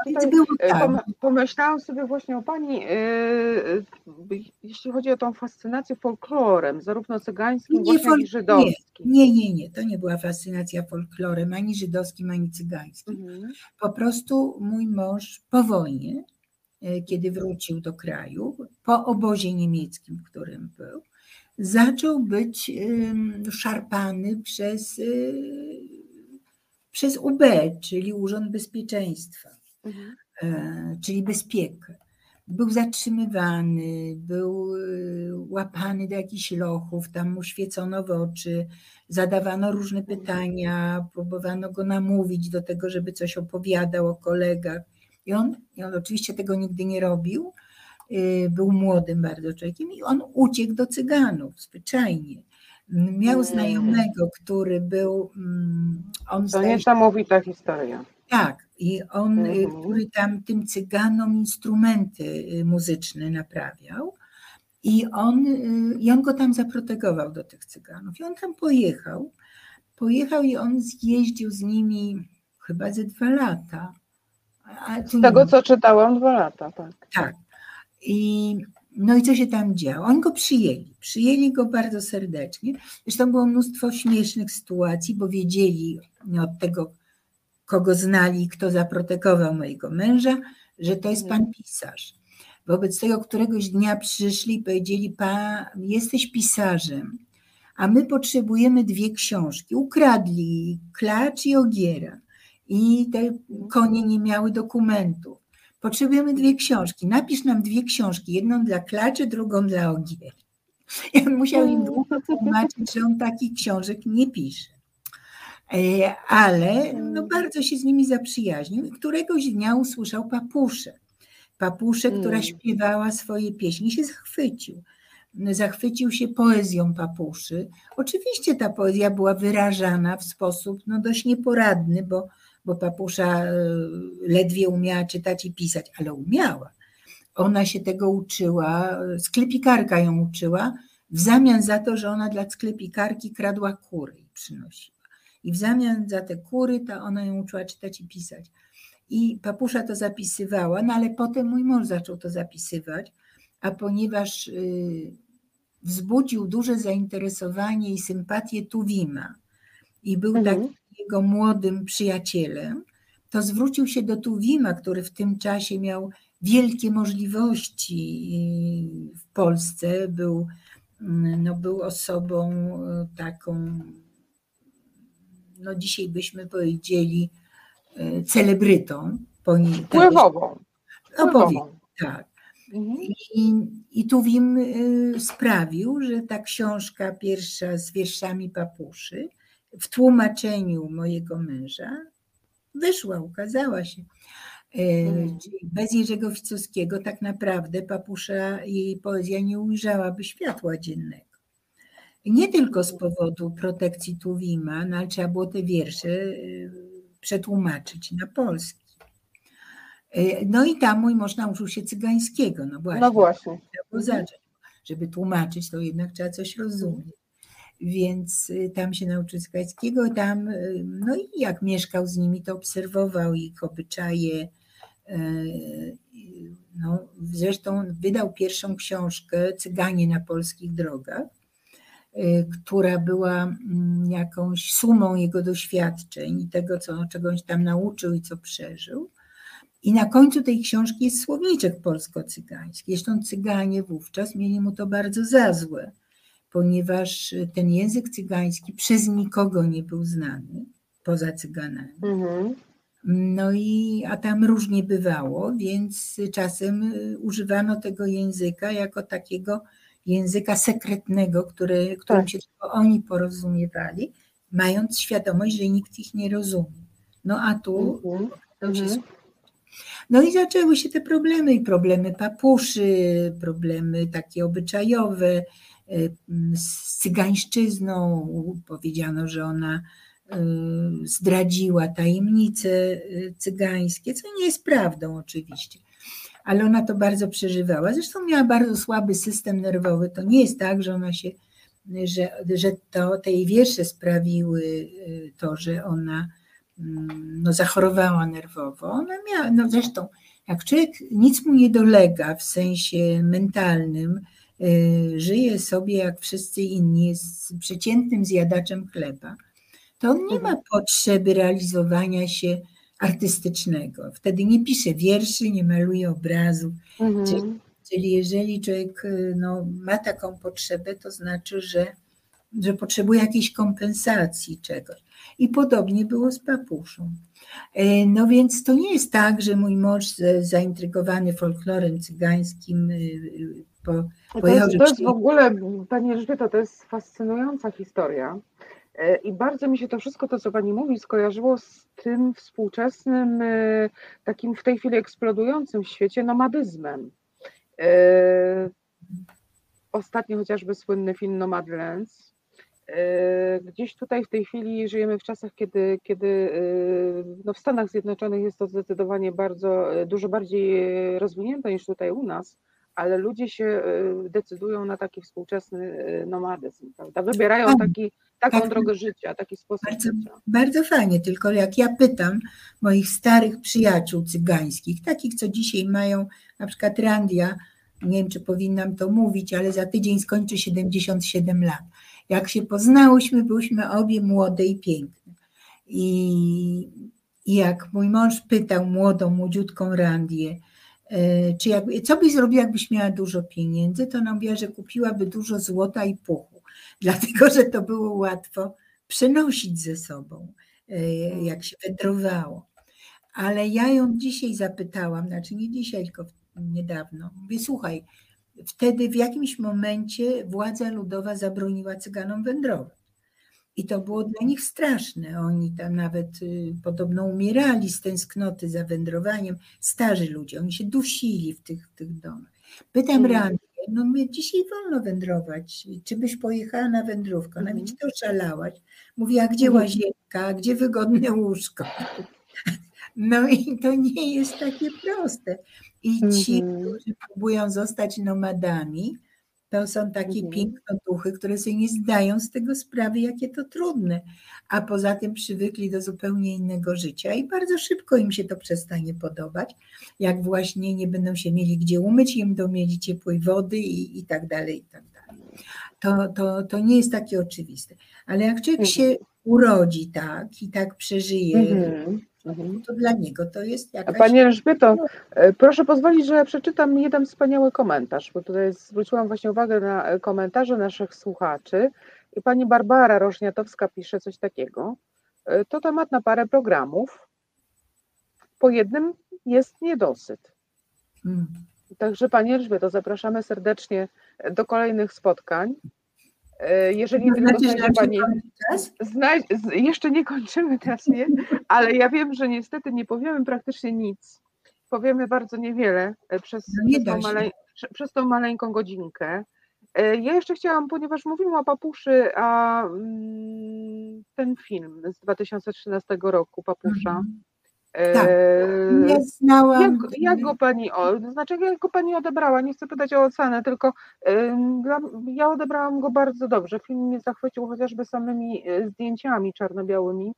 Tutaj, y, tak. Pomyślałam sobie właśnie o Pani, y, y, jeśli chodzi o tą fascynację folklorem, zarówno cygańskim, nie, jak i żydowskim. Nie, nie, nie, to nie była fascynacja folklorem, ani żydowskim, ani cygańskim. Mhm. Po prostu mój mąż po wojnie, kiedy wrócił do kraju, po obozie niemieckim, w którym był, zaczął być szarpany przez przez UB, czyli Urząd Bezpieczeństwa, mhm. E, czyli bezpiekę. Był zatrzymywany, był e, łapany do jakichś lochów, tam mu świecono w oczy, zadawano różne pytania, próbowano go namówić do tego, żeby coś opowiadał o kolegach. I on, i on oczywiście tego nigdy nie robił, e, był młodym bardzo człowiekiem i on uciekł do cyganów zwyczajnie. Miał znajomego, który był. Mm, on to niesamowita historia. Tak, i on, y, mhm. który tam tym cyganom instrumenty y, muzyczne naprawiał. I on, y, I on go tam zaprotegował do tych cyganów. I on tam pojechał. Pojechał i on zjeździł z nimi chyba ze dwa lata. Z tego, co czytałam, dwa lata, tak. Tak. I no i co się tam działo? Oni go przyjęli. Przyjęli go bardzo serdecznie. Zresztą było mnóstwo śmiesznych sytuacji, bo wiedzieli od tego, kogo znali, kto zaprotekował mojego męża, że to jest pan pisarz. Wobec tego któregoś dnia przyszli i powiedzieli: Pan, jesteś pisarzem, a my potrzebujemy dwie książki. Ukradli klacz i ogiera. I te konie nie miały dokumentów. Potrzebujemy dwie książki. Napisz nam dwie książki, jedną dla klaczy, drugą dla ogier. Ja musiał im długo tłumaczyć, że on takich książek nie pisze. E, ale no, bardzo się z nimi zaprzyjaźnił i któregoś dnia usłyszał papuszę. Papuszę, która mm. śpiewała swoje pieśni, się zachwycił. Zachwycił się poezją papuszy. Oczywiście ta poezja była wyrażana w sposób no, dość nieporadny, bo bo papusza e, ledwie umiała czytać i pisać, ale umiała. Ona się tego uczyła, sklepikarka ją uczyła, w zamian za to, że ona dla sklepikarki kradła kury i przynosiła. I w zamian za te kury, to ona ją uczyła czytać i pisać. I papusza to zapisywała, no ale potem mój mąż zaczął to zapisywać, a ponieważ y, wzbudził duże zainteresowanie i sympatię Tuwima i był mhm. tak jego młodym przyjacielem, to zwrócił się do Tuwima, który w tym czasie miał wielkie możliwości w Polsce, był, no, był osobą e, taką, no dzisiaj byśmy powiedzieli, e, celebrytą. Wpływową. No powiem, tak. Mhm. I, I Tuwim e, sprawił, że ta książka pierwsza z wierszami papuszy w tłumaczeniu mojego męża wyszła, ukazała się. Hmm. Bez Jerzego Ficowskiego tak naprawdę papusza jej poezja nie ujrzałaby światła dziennego. Nie tylko z powodu protekcji Tuwima, no ale trzeba było te wiersze e, przetłumaczyć na polski. E, no i tam mój mąż nauczył się cygańskiego. No właśnie. No właśnie. Zacząć. Żeby tłumaczyć, to jednak trzeba coś rozumieć więc y, tam się nauczył cygańskiego, tam, y, no i jak mieszkał z nimi, to obserwował ich obyczaje, y, No, zresztą wydał pierwszą książkę Cyganie na polskich drogach, y, która była mm, jakąś sumą jego doświadczeń i tego, co, czegoś tam nauczył i co przeżył. I na końcu tej książki jest słowniczek polsko-cygański. Zresztą cyganie wówczas mieli mu to bardzo za złe, ponieważ ten język cygański przez nikogo nie był znany, poza cyganami. Mhm. No i, a tam różnie bywało, więc czasem y, używano tego języka jako takiego języka sekretnego, który, którym tak. się tylko oni porozumiewali, mając świadomość, że nikt ich nie rozumie. No a tu mhm. mhm. No i zaczęły się te problemy, i problemy papuszy, problemy takie obyczajowe y, z cygańszczyzną. Powiedziano, że ona Y, zdradziła tajemnice y, cygańskie, co nie jest prawdą oczywiście, ale ona to bardzo przeżywała. Zresztą miała bardzo słaby system nerwowy. To nie jest tak, że ona się, że, że to, te jej wiersze sprawiły y, to, że ona mm, no, zachorowała nerwowo. Ona miała, no zresztą, jak człowiek nic mu nie dolega w sensie mentalnym, żyje sobie jak wszyscy inni, jest przeciętnym zjadaczem chleba, to on nie ma potrzeby realizowania się artystycznego. Wtedy nie pisze wierszy, nie maluje obrazu. Mhm. Czyli, czyli, jeżeli człowiek y, no, ma taką potrzebę, to znaczy, że, że potrzebuje jakiejś kompensacji czegoś. I podobnie było z papuszą. E, no więc to nie jest tak, że mój mąż zaintrygowany folklorem cygańskim y, y, po, to jest, to jest w ogóle, Pani Elżbieta, to jest fascynująca historia. E, I bardzo mi się to wszystko, to co Pani mówi, skojarzyło z tym współczesnym, e, takim w tej chwili eksplodującym w świecie nomadyzmem. E, ostatnio chociażby słynny film Nomadlands. Gdzieś tutaj w tej chwili żyjemy w czasach, kiedy, kiedy no w Stanach Zjednoczonych jest to zdecydowanie bardzo, dużo bardziej rozwinięte niż tutaj u nas ale ludzie się decydują na taki współczesny nomadyzm, prawda? Wybierają tak. taki taką tak, drogę życia, taki sposób bardzo, życia. Bardzo fajnie, tylko jak ja pytam moich starych przyjaciół cygańskich, takich, co dzisiaj mają, na przykład Randia, nie wiem, czy powinnam to mówić, ale za tydzień skończy 77 lat. Jak się poznałyśmy, byłyśmy obie młode i piękne. I, i jak mój mąż pytał młodą, młodziutką Randię, czy jak, co byś zrobiła, jakbyś miała dużo pieniędzy, to ona mówiła, że kupiłaby dużo złota i puchu dlatego że to było łatwo przenosić ze sobą, e, mm. jak się wędrowało. Ale ja ją dzisiaj zapytałam, znaczy nie dzisiaj, tylko niedawno. Mówię, słuchaj, wtedy w jakimś momencie władza ludowa zabroniła cyganom wędrować. I to było dla nich straszne. Oni tam nawet y, podobno umierali z tęsknoty za wędrowaniem. Starzy ludzie, oni się dusili w tych, tych domach. Pytam mm. rano, no mnie dzisiaj wolno wędrować, czy byś pojechała na wędrówkę? Ona mi, czy to szalałaś? Mówi, a gdzie mhm. łazienka, a gdzie wygodne łóżko? No i to nie jest takie proste. I ci, mhm. którzy próbują zostać nomadami, to są takie mhm. piękne duchy, które sobie nie zdają z tego sprawy, jakie to trudne, a poza tym przywykli do zupełnie innego życia i bardzo szybko im się to przestanie podobać, jak właśnie nie będą się mieli gdzie umyć, im do mieli ciepłej wody i, i tak dalej, i tak dalej. To, to, to nie jest takie oczywiste. Ale jak człowiek się mhm. urodzi tak i tak przeżyje, mhm. Mhm. To dla niego to jest jakaś... Pani Elżbieto, e, proszę pozwolić, że ja przeczytam jeden wspaniały komentarz, bo tutaj zwróciłam właśnie uwagę na e, komentarze naszych słuchaczy i pani Barbara Rożniatowska pisze coś takiego. E, to temat na parę programów. Po jednym jest niedosyt. Hmm. Także Pani Elżbieto, zapraszamy serdecznie do kolejnych spotkań. E, jeżeli znaczy, znajdzie Pani. Znaj... Jeszcze nie kończymy teraz, nie? Ale ja wiem, że niestety nie powiemy praktycznie nic. Powiemy bardzo niewiele e, przez, no nie przez, tą, male... przez tą maleńką godzinkę. E, ja jeszcze chciałam, ponieważ mówimy o papuszy, a mm, ten film z 2013 roku, Papusza, mhm. Tak, nie eee, znałam. Jak, jak, go pani, o, znaczy jak go pani odebrała? Nie chcę pytać o ocenę, tylko dla, ja odebrałam go bardzo dobrze. Film mnie zachwycił chociażby samymi e, zdjęciami czarno-białymi.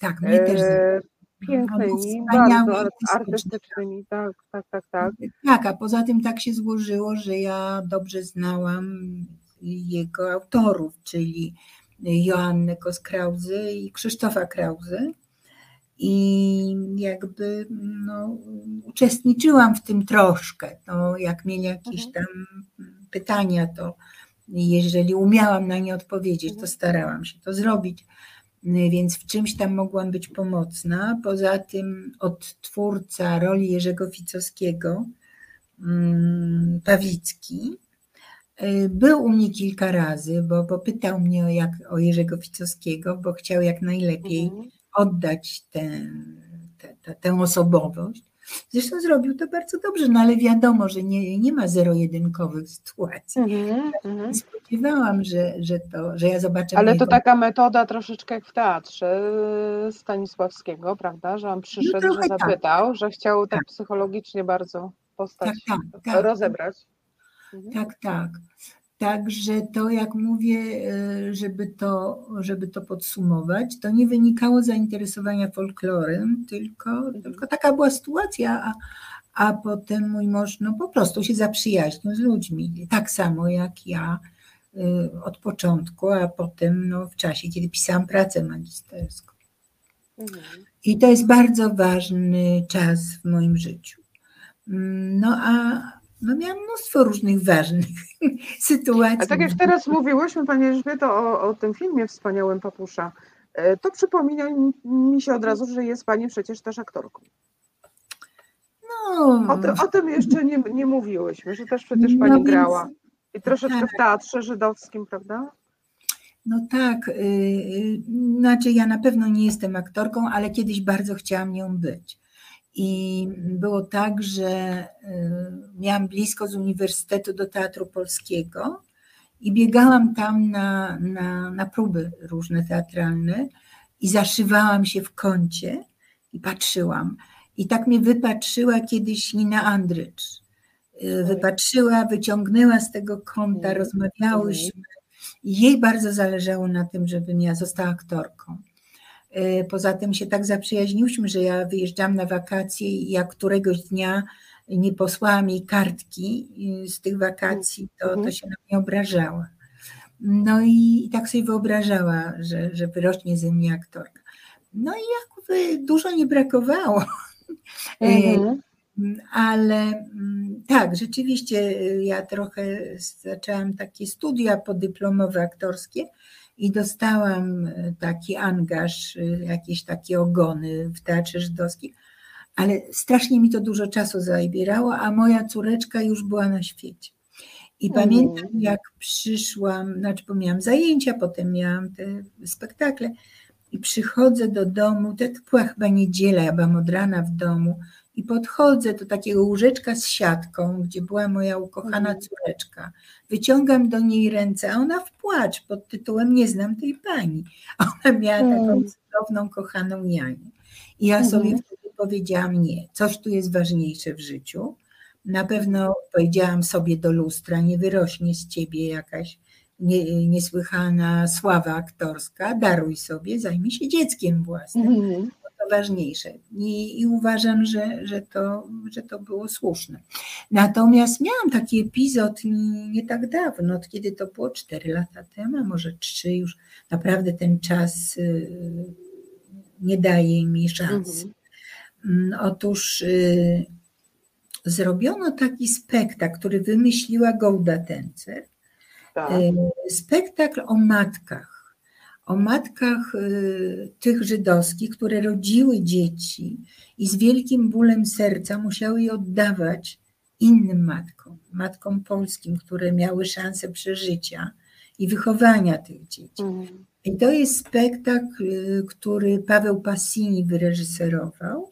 Tak, mnie też. E, pięknymi, bardzo artystyczny. artystycznymi, tak, tak, tak, tak. Tak, a poza tym tak się złożyło, że ja dobrze znałam jego autorów, czyli Joannę Kos-Krause i Krzysztofa Krause. I jakby no, uczestniczyłam w tym troszkę. No, jak mieli jakieś tam pytania, to jeżeli umiałam na nie odpowiedzieć, to starałam się to zrobić. Więc w czymś tam mogłam być pomocna. Poza tym odtwórca roli Jerzego Ficowskiego, mm, Pawicki, y, był u mnie kilka razy, bo, bo pytał mnie o, jak, o Jerzego Ficowskiego, bo chciał jak najlepiej Mhm. Oddać tę, tę, tę, osobowość. Zresztą zrobił to bardzo dobrze, no ale wiadomo, że nie, nie ma zero-jedynkowych sytuacji. Mhm. Nie spodziewałam, że, że, to, że ja zobaczę. Ale to taka metoda troszeczkę jak w teatrze Stanisławskiego, prawda? Że on przyszedł, trochę że tak. zapytał, że chciał tak Tak. psychologicznie bardzo postać Tak, tak, tak. rozebrać. Mhm. Tak, tak. Także to, jak mówię, e, żeby to, żeby to podsumować, to nie wynikało z zainteresowania folklorem, tylko, tylko taka była sytuacja, a, a potem mój mąż no, po prostu się zaprzyjaźnił z ludźmi, tak samo jak ja e, od początku, a potem no, w czasie, kiedy pisałam pracę magisterską. Mhm. I to jest bardzo ważny czas w moim życiu. Mm, No a no miałam mnóstwo różnych ważnych sytuacji. A tak jak teraz mówiłyśmy, Pani Elżbieto, o, o tym filmie wspaniałym Papusza, e, to przypomina mi- się od razu, że jest Pani przecież też aktorką. No, O, o tym jeszcze nie, nie mówiłyśmy, że też przecież No Pani więc- grała. I troszeczkę tak. w teatrze żydowskim, prawda? no tak, y, y, znaczy ja na pewno nie jestem aktorką, ale kiedyś bardzo chciałam nią być. I było tak, że y, miałam blisko z Uniwersytetu do Teatru Polskiego i biegałam tam na, na, na próby różne teatralne i zaszywałam się w kącie i patrzyłam. I tak mnie wypatrzyła kiedyś Nina Andrycz. Y, Wypatrzyła, wyciągnęła z tego kąta, Mhm. rozmawiałyśmy. I jej bardzo zależało na tym, żebym ja została aktorką. Y, Poza tym się tak zaprzyjaźniłyśmy, że ja wyjeżdżam na wakacje i jak któregoś dnia nie posłałam jej kartki z tych wakacji, to, to Mhm. się na mnie obrażała. No i, i tak sobie wyobrażała, że, że wyrośnie ze mnie aktorka. No i jakby dużo nie brakowało. Mhm. Mm, Ale mm, tak, rzeczywiście y, ja trochę zaczęłam takie studia podyplomowe aktorskie i dostałam y, taki angaż, y, jakieś takie ogony w Teatrze Żydowskim, ale strasznie mi to dużo czasu zabierało, a moja córeczka już była na świecie. I Mhm. pamiętam, jak przyszłam, znaczy, bo miałam zajęcia, potem miałam te spektakle i przychodzę do domu, to była chyba niedziela, ja byłam od rana w domu i podchodzę do takiego łóżeczka z siatką, gdzie była moja ukochana Mhm. córeczka. Wyciągam do niej ręce, a ona w płacz pod tytułem Nie znam tej pani. A ona miała taką Mm. cudowną, kochaną nianię. I ja Mhm. sobie wtedy powiedziałam nie, coś tu jest ważniejsze w życiu. Na pewno powiedziałam sobie do lustra, nie wyrośnie z ciebie jakaś nie, niesłychana sława aktorska, daruj sobie, zajmij się dzieckiem własnym Mhm. Ważniejsze. I, i uważam, że, że, to, że to było słuszne. Natomiast miałam taki epizod nie, tak dawno, od kiedy to było 4 lata temu, a może 3 już. Naprawdę ten czas y, nie daje mi szans. Mhm. Mm, Otóż y, zrobiono taki spektakl, który wymyśliła Golda Tencer. Tak. Y, Spektakl o matkach. O matkach y, tych żydowskich, które rodziły dzieci i z wielkim bólem serca musiały je oddawać innym matkom, matkom polskim, które miały szansę przeżycia i wychowania tych dzieci. Mhm. I to jest spektakl, y, który Paweł Passini wyreżyserował,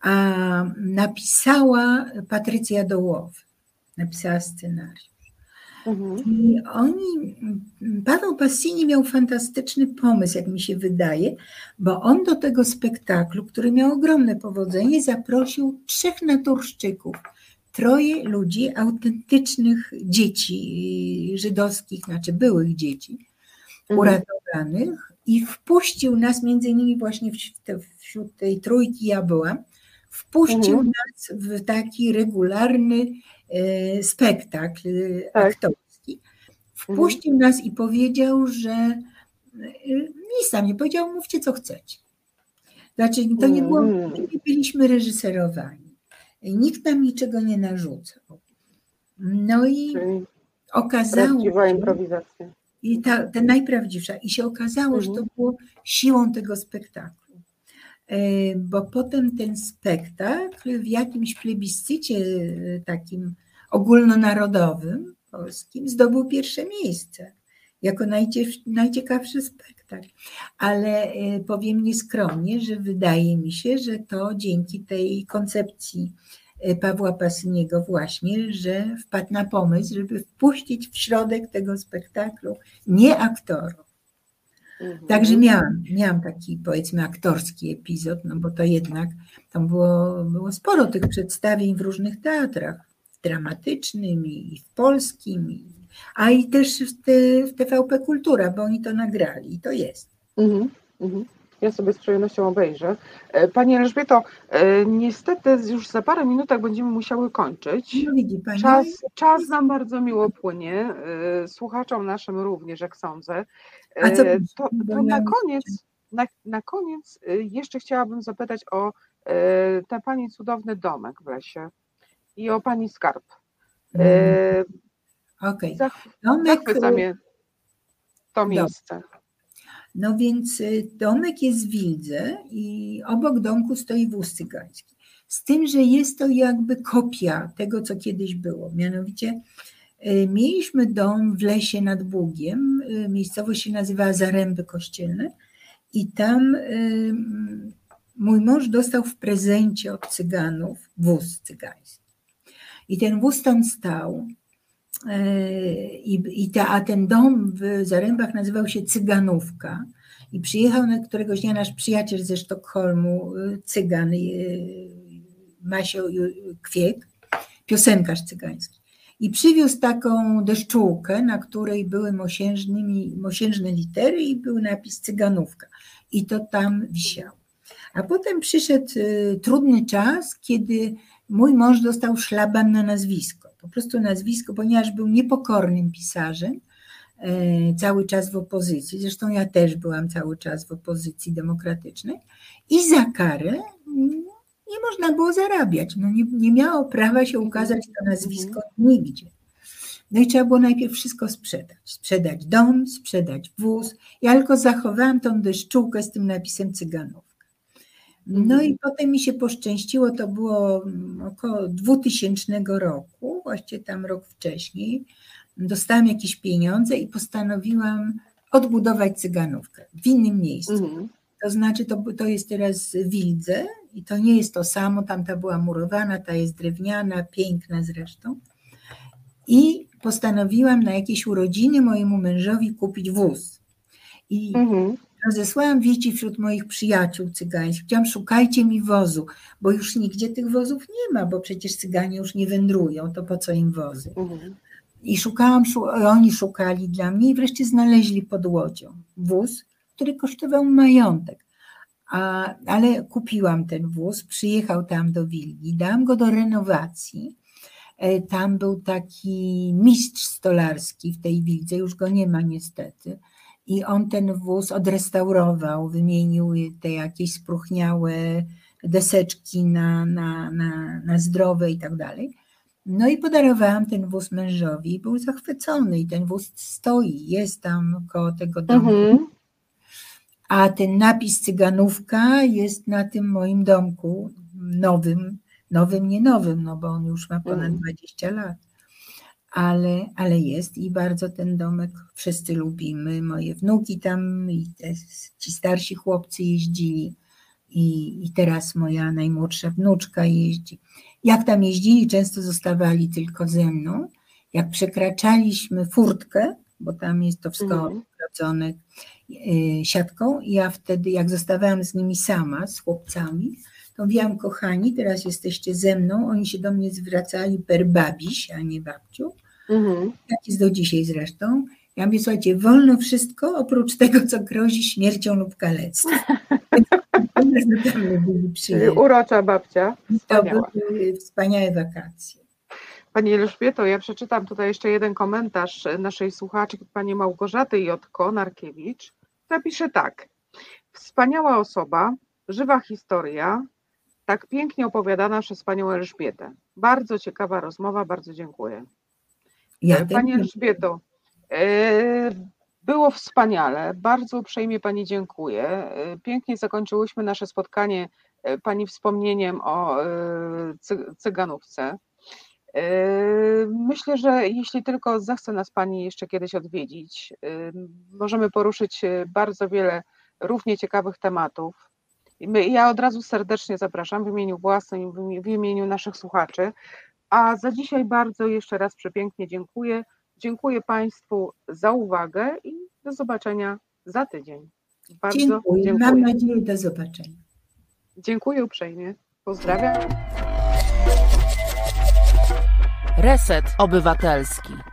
a napisała Patrycja Dołowy. Napisała scenariusz. Mhm. I oni, Paweł Passini miał fantastyczny pomysł, jak mi się wydaje, bo on do tego spektaklu, który miał ogromne powodzenie, zaprosił trzech naturszczyków, troje ludzi, autentycznych dzieci żydowskich, znaczy byłych dzieci, Mhm. uratowanych i wpuścił nas, między innymi właśnie wśród tej trójki ja byłam, wpuścił mhm. nas w taki regularny spektakl e, tak. aktorski. Wpuścił mhm. nas i powiedział, że nic tam nie powiedział, mówcie co chcecie. Znaczy, to nie było, mhm. nie byliśmy reżyserowani. Nikt nam niczego nie narzucał. No i Czyli okazało się. improwizacja. I ta, ta najprawdziwsza. I się okazało, mhm. że to mhm. było siłą tego spektaklu. E, bo potem ten spektakl w jakimś plebiscycie e, takim ogólnonarodowym polskim zdobył pierwsze miejsce jako najciekawszy spektakl. Ale e, powiem nieskromnie, że wydaje mi się, że to dzięki tej koncepcji Pawła Pasyniego właśnie, że wpadł na pomysł, żeby wpuścić w środek tego spektaklu nie aktorów, Mhm. Także miałam, miałam taki powiedzmy aktorski epizod, no bo to jednak tam było, było sporo tych przedstawień w różnych teatrach, w dramatycznym i w polskim, i, a i też w, te, w TVP Kultura, bo oni to nagrali i to jest. Mhm. Mhm. Ja sobie z przyjemnością obejrzę. E, pani Elżbieto, e, niestety już za parę minutek będziemy musiały kończyć. No. Czas, czas nam bardzo miło płynie, e, słuchaczom naszym również, jak sądzę. Co, to, to na koniec, na, na koniec jeszcze chciałabym zapytać o ten Pani cudowny domek w lesie i o Pani skarb. Mm. Okej. Okay. Domek... Zachwyca mnie to miejsce. No więc domek jest w Wildze i obok domku stoi wóz cygański. Z tym, że jest to jakby kopia tego, co kiedyś było. Mianowicie mieliśmy dom w lesie nad Bugiem, y, miejscowość się nazywała Zaręby Kościelne i tam mój mąż dostał w prezencie od cyganów wóz cygański. I ten wóz tam stał i, i ta, a ten dom w Zarębach nazywał się Cyganówka. I przyjechał na któregoś dnia nasz przyjaciel ze Sztokholmu, cygan, Masio Kwiek, piosenkarz cygański. I przywiózł taką deszczułkę, na której były mosiężne litery i był napis cyganówka. I to tam wisiało. A potem przyszedł y, trudny czas, kiedy mój mąż dostał szlaban na nazwisko po prostu nazwisko, ponieważ był niepokornym pisarzem, e, cały czas w opozycji, zresztą ja też byłam cały czas w opozycji demokratycznej i za karę nie można było zarabiać, no nie, nie miało prawa się ukazać to nazwisko nigdzie. No i trzeba było najpierw wszystko sprzedać. Sprzedać dom, sprzedać wóz. Ja tylko zachowałam tą deszczułkę z tym napisem cyganów. No i mhm. potem mi się poszczęściło, to było około 2000 roku, właściwie tam rok wcześniej. Dostałam jakieś pieniądze i postanowiłam odbudować cyganówkę w innym miejscu. To znaczy, to, to jest teraz Wildze i to nie jest to samo, tamta była murowana, ta jest drewniana, piękna zresztą. I postanowiłam na jakieś urodziny mojemu mężowi kupić wóz. I mhm rozesłałam wieści wśród moich przyjaciół cygańskich. Chciałam, szukajcie mi wozu, bo już nigdzie tych wozów nie ma, bo przecież cyganie już nie wędrują, to po co im wozy? Mhm. I szukałam, oni szukali dla mnie i wreszcie znaleźli pod łodzią wóz, który kosztował majątek. A, ale kupiłam ten wóz, przyjechał tam do Wilgi, dałam go do renowacji. E, tam był taki mistrz stolarski w tej Wildze, już go nie ma niestety i on ten wóz odrestaurował, wymienił te jakieś spruchniałe deseczki na, na, na, na zdrowe i tak dalej. No i podarowałam ten wóz mężowi był zachwycony i ten wóz stoi, jest tam koło tego domu. Mhm. A ten napis cyganówka jest na tym moim domku nowym, nowym, nie nowym, no bo on już ma ponad 20 mhm. lat ale, ale jest i bardzo ten domek wszyscy lubimy. Moje wnuki tam i te, ci starsi chłopcy jeździli i, i teraz moja najmłodsza wnuczka jeździ. Jak tam jeździli, często zostawali tylko ze mną. Jak przekraczaliśmy furtkę, bo tam jest to wszystko mhm. y, siatką, i ja wtedy, jak zostawałam z nimi sama, z chłopcami, to mówiłam, kochani, teraz jesteście ze mną. Oni się do mnie zwracali per babiś, a nie babciu. Mhm. Tak jest do dzisiaj zresztą. Ja mówię, słuchajcie, wolno wszystko oprócz tego, co grozi śmiercią lub kalectwem. Urocza babcia. Wspaniała. To były wspaniałe wakacje. Pani Elżbieto, ja przeczytam tutaj jeszcze jeden komentarz naszej słuchaczki, pani Małgorzaty Jotko Narkiewicz, która pisze tak. Wspaniała osoba, żywa historia, tak pięknie opowiadana przez panią Elżbietę. Bardzo ciekawa rozmowa, bardzo dziękuję. Ja pani Elżbieto, e, było wspaniale, bardzo uprzejmie Pani dziękuję. E, pięknie zakończyłyśmy nasze spotkanie e, Pani wspomnieniem o cyganówce. Myślę, że jeśli tylko zechce nas Pani jeszcze kiedyś odwiedzić, możemy poruszyć bardzo wiele równie ciekawych tematów. Ja od razu serdecznie zapraszam w imieniu własnym, w imieniu naszych słuchaczy. A za dzisiaj bardzo jeszcze raz przepięknie dziękuję. Dziękuję Państwu za uwagę i do zobaczenia za tydzień. Bardzo dziękuję. dziękuję. Mam nadzieję do zobaczenia. Dziękuję uprzejmie. Pozdrawiam. Reset Obywatelski.